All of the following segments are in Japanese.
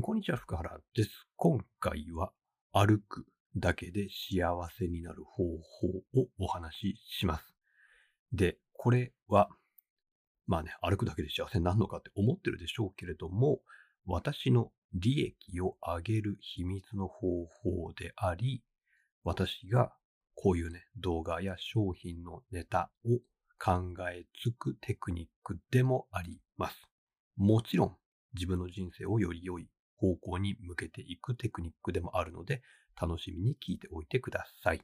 こんにちは、福原です。今回は歩くだけで幸せになる方法をお話しします。で、これは、まあね、歩くだけで幸せになるのかって思ってるでしょうけれども、私の利益を上げる秘密の方法であり、私がこういうね、動画や商品のネタを考えつくテクニックでもあります。もちろん、自分の人生をより良い方向に向けていくテクニックでもあるので、楽しみに聞いておいてください。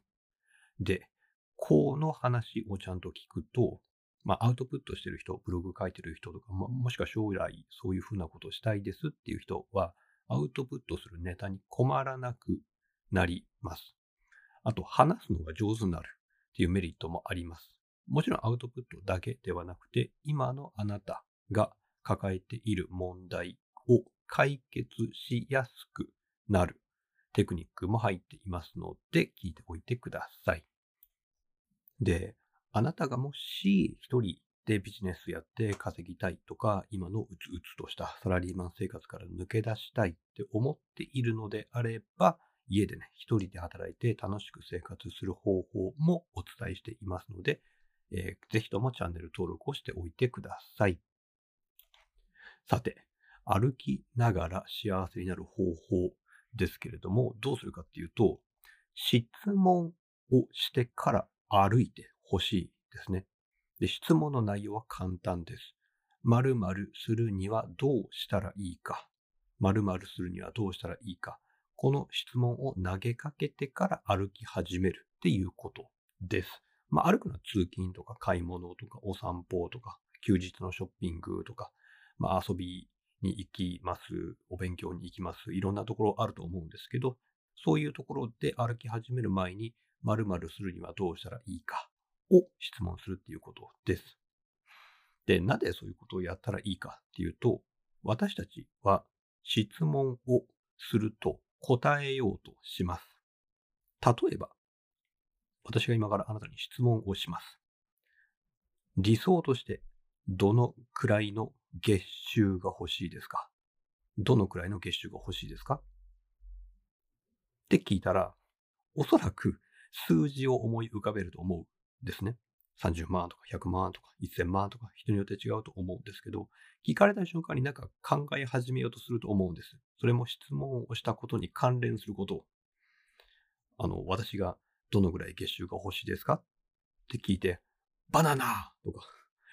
で、この話をちゃんと聞くと、まあ、アウトプットしてる人、ブログ書いてる人とか、ももしくは将来そういうふうなことをしたいですっていう人は、アウトプットするネタに困らなくなります。あと、話すのが上手になるっていうメリットもあります。もちろんアウトプットだけではなくて、今のあなたが抱えている問題を解決しやすくなるテクニックも入っていますので、聞いておいてください。で、あなたがもし一人でビジネスやって稼ぎたいとか、今のうつうつとしたサラリーマン生活から抜け出したいって思っているのであれば、家でね、一人で働いて楽しく生活する方法もお伝えしていますので、えー、ぜひともチャンネル登録をしておいてください。さて、歩きながら幸せになる方法ですけれども、どうするかっていうと、質問をしてから歩いてほしいですね。で質問の内容は簡単です。〇〇するにはどうしたらいいか。〇〇するにはどうしたらいいか。この質問を投げかけてから歩き始めるっていうことです。まあ、歩くのは通勤とか買い物とかお散歩とか休日のショッピングとか、まあ、遊びに行きます、お勉強に行きます、いろんなところあると思うんですけど、そういうところで歩き始める前に、〇〇するにはどうしたらいいかを質問するっていうことです。で、なぜそういうことをやったらいいかっていうと、私たちは質問をすると答えようとします。例えば、私が今からあなたに質問をします。理想としてどのくらいの月収が欲しいですか？どのくらいの月収が欲しいですか？って聞いたら、おそらく数字を思い浮かべると思うんですね。30万とか100万とか1000万とか人によって違うと思うんですけど、聞かれた瞬間になんか考え始めようとすると思うんです。それも質問をしたことに関連することをあの、私がどのぐらい月収が欲しいですか？って聞いて、バナナとか、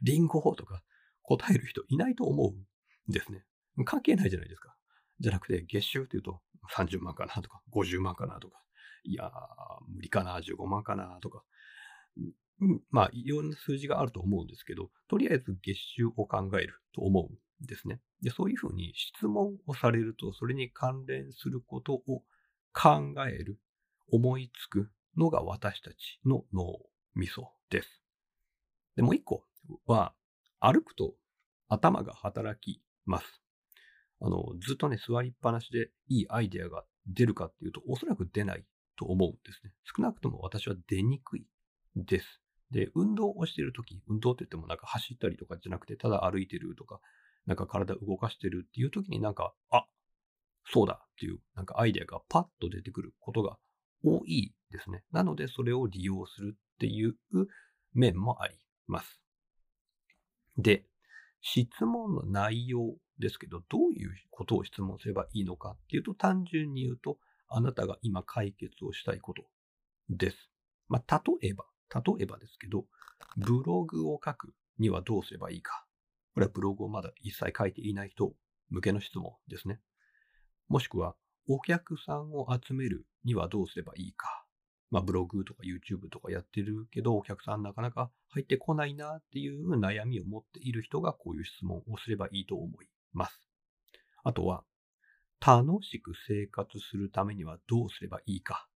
リンゴとか答える人いないと思うんですね。関係ないじゃないですか。じゃなくて、月収って言うと30万かなとか、50万かなとか、いやー、無理かな、15万かなとか、まあ、いろんな数字があると思うんですけど、とりあえず月収を考えると思うんですね。で、そういうふうに質問をされると、それに関連することを考える、思いつくのが私たちの脳みそです。で、もう一個は、歩くと頭が働きます。あの、ずっとね、座りっぱなしでいいアイデアが出るかっていうと、おそらく出ないと思うんですね。少なくとも私は出にくいです。で、運動をしているとき、運動って言ってもなんか走ったりとかじゃなくて、ただ歩いてるとか、なんか体動かしてるっていうときになんか、あ、そうだっていう、なんかアイデアがパッと出てくることが多いですね。なので、それを利用するっていう面もあります。で、質問の内容ですけど、どういうことを質問すればいいのかっていうと、単純に言うと、あなたが今解決をしたいことです。まあ、例えば、例えばですけど、ブログを書くにはどうすればいいか。これはブログをまだ一切書いていない人向けの質問ですね。もしくは、お客さんを集めるにはどうすればいいか。まあ、ブログとか YouTube とかやってるけど、お客さんなかなか入ってこないなっていう悩みを持っている人がこういう質問をすればいいと思います。あとは、楽しく生活するためにはどうすればいいか。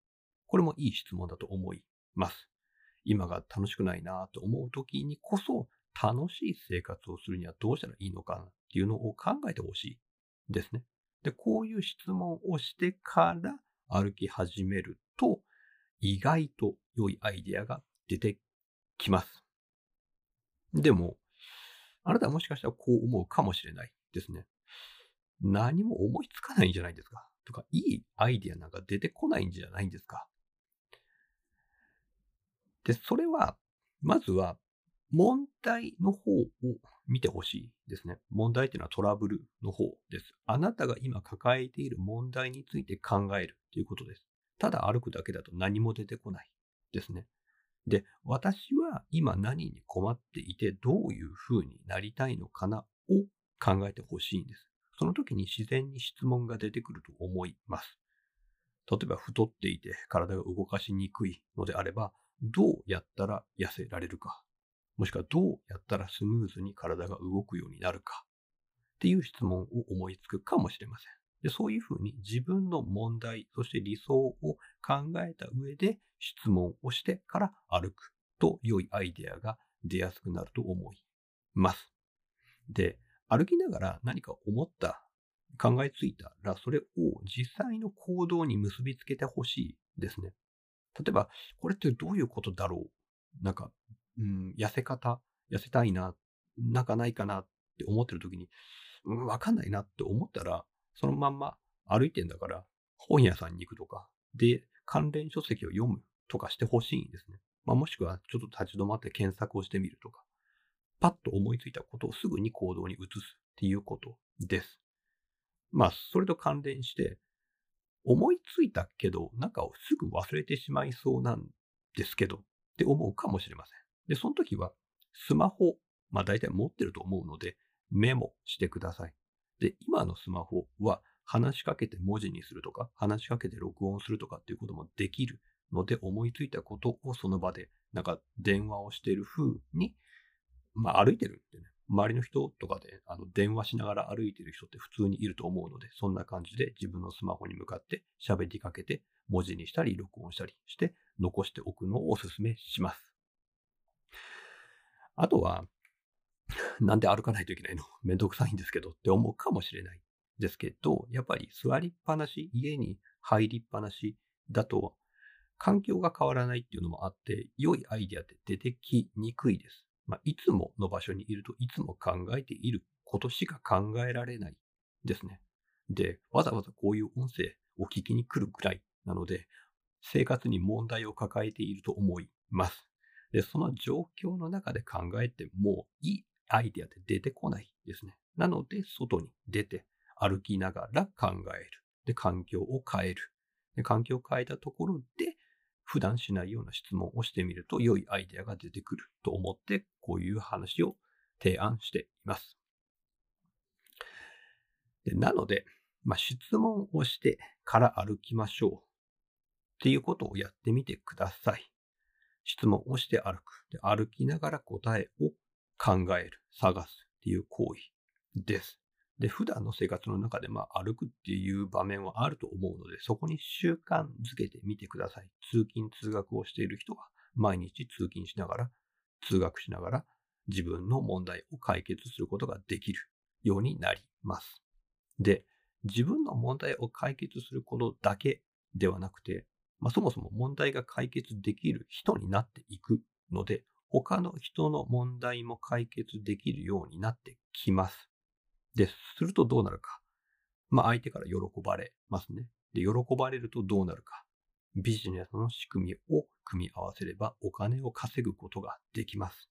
これもいい質問だと思います。今が楽しくないなと思う時にこそ、楽しい生活をするにはどうしたらいいのかっていうのを考えてほしいですね。で、こういう質問をしてから歩き始めると、意外と良いアイデアが出てきます。でも、あなたはもしかしたらこう思うかもしれないですね。何も思いつかないんじゃないですか。とか、いいアイデアなんか出てこないんじゃないんですか。で、それは、まずは、問題の方を見てほしいですね。問題っていうのはトラブルの方です。あなたが今抱えている問題について考えるということです。ただ歩くだけだと何も出てこないですね。で、私は今何に困っていてどういう風になりたいのかなを考えてほしいんです。その時に自然に質問が出てくると思います。例えば太っていて体が動かしにくいのであれば、どうやったら痩せられるか、もしくはどうやったらスムーズに体が動くようになるかっていう質問を思いつくかもしれません。でそういうふうに自分の問題、そして理想を考えた上で質問をしてから歩くと良いアイデアが出やすくなると思います。で、歩きながら何か思った、考えついたら、それを実際の行動に結びつけてほしいですね。例えば、これってどういうことだろう？なんか、うん、痩せ方、痩せたいな、なんかないかな？って思ってる時に、うん、わかんないなって思ったら、そのまんま歩いてんだから、本屋さんに行くとか、で、関連書籍を読むとかしてほしいんですね。まあ、もしくは、ちょっと立ち止まって検索をしてみるとか、パッと思いついたことをすぐに行動に移すっていうことです。まあ、それと関連して、思いついたけど、なんかすぐ忘れてしまいそうなんですけど、って思うかもしれません。で、その時は、スマホ、まあ大体持ってると思うので、メモしてください。で、今のスマホは話しかけて文字にするとか、話しかけて録音するとかっていうこともできるので、思いついたことをその場で、なんか電話をしている風に、まあ歩いてるってね、周りの人とかであの電話しながら歩いてる人って普通にいると思うので、そんな感じで自分のスマホに向かって喋りかけて文字にしたり録音したりして残しておくのをお勧めします。あとは、なんで歩かないといけないの？めんどくさいんですけどって思うかもしれないですけど、やっぱり座りっぱなし、家に入りっぱなしだと、環境が変わらないっていうのもあって、良いアイデアって出てきにくいです。まあ、いつもの場所にいるといつも考えていることしか考えられないですね。で、わざわざこういう音声を聞きに来るくらいなので、生活に問題を抱えていると思います。で、その状況の中で考えてもいいアイデアって出てこないですね。なので、外に出て歩きながら考える。で、環境を変える。で、環境を変えたところで、普段しないような質問をしてみると良いアイデアが出てくると思って、こういう話を提案しています。でなので、まあ、質問をしてから歩きましょうっていうことをやってみてください。質問をして歩く。で歩きながら答えを考える、探すっていう行為です。で、普段の生活の中で、まあ、歩くっていう場面はあると思うので、そこに習慣づけてみてください。通勤、通学をしている人は、毎日通勤しながら、通学しながら、自分の問題を解決することができるようになります。で、自分の問題を解決することだけではなくて、まあ、そもそも問題が解決できる人になっていくので、他の人の問題も解決できるようになってきます。で、するとどうなるか。まあ、相手から喜ばれますね。で、喜ばれるとどうなるか。ビジネスの仕組みを組み合わせればお金を稼ぐことができます。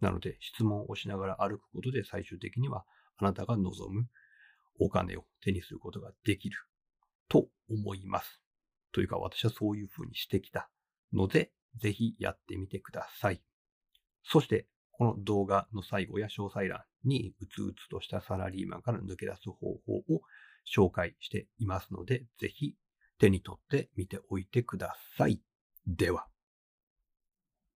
なので、質問をしながら歩くことで最終的にはあなたが望むお金を手にすることができると思います。というか、私はそういうふうにしてきたので、ぜひやってみてください。そして、この動画の最後や詳細欄にうつうつとしたサラリーマンから抜け出す方法を紹介していますので、ぜひ手に取ってみておいてください。では。